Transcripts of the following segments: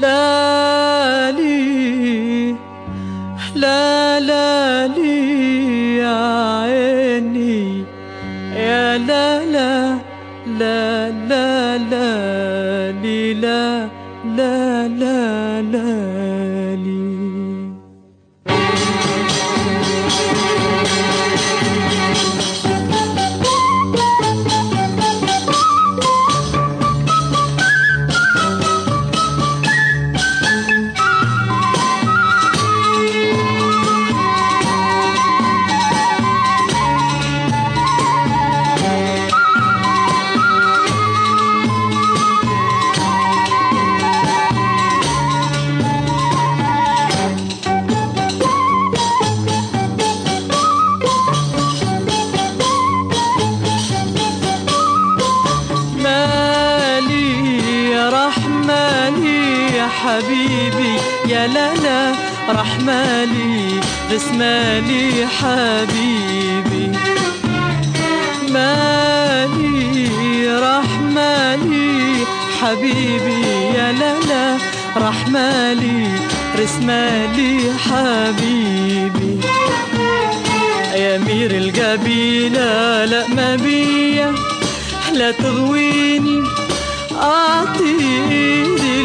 لا لي لا لا لي يا عيني يا لا لا لا لا لا لي لا لا لا لا لي. يا حبيبي يا لا لا رحمالي رسمالي حبيبي. مالي رحمالي حبيبي يا لا لا رحمالي رسمالي حبيبي. يا أمير القبيلة لا ما بيا لا تغويني أعطي إيدي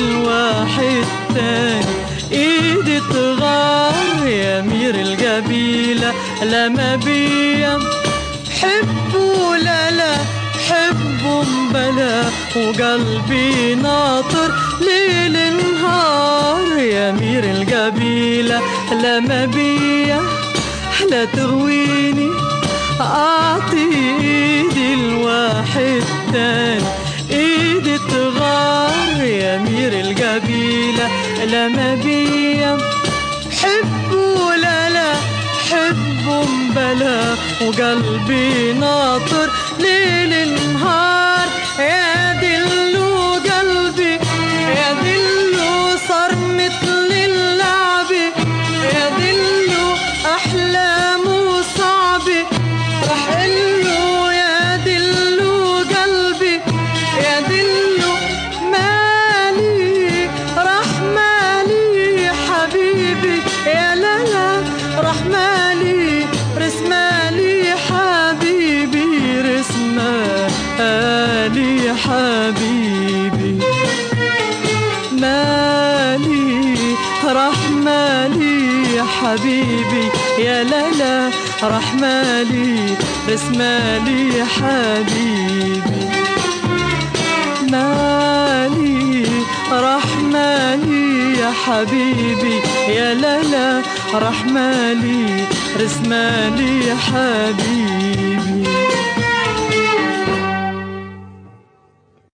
القبيلة لا ما بيا حبوا لا لا حبوا مبلا وقلبي ناطر ليل نهار يا أمير القبيلة لا ما بيا لا تغويني أعطي إيدي الواحد تاني إيدي تغار. يا أمير القبيلة لما بيا حبوا لا لا حبوا مبلا وقلبي ناطر ليل نهار. حبيبي. مالي رحمالي يا حبيبي. يا لا لا رحمالي رسمالي يا حبيبي. مالي رحمالي يا حبيبي. يا لا لا رحمالي رسمالي يا حبيبي.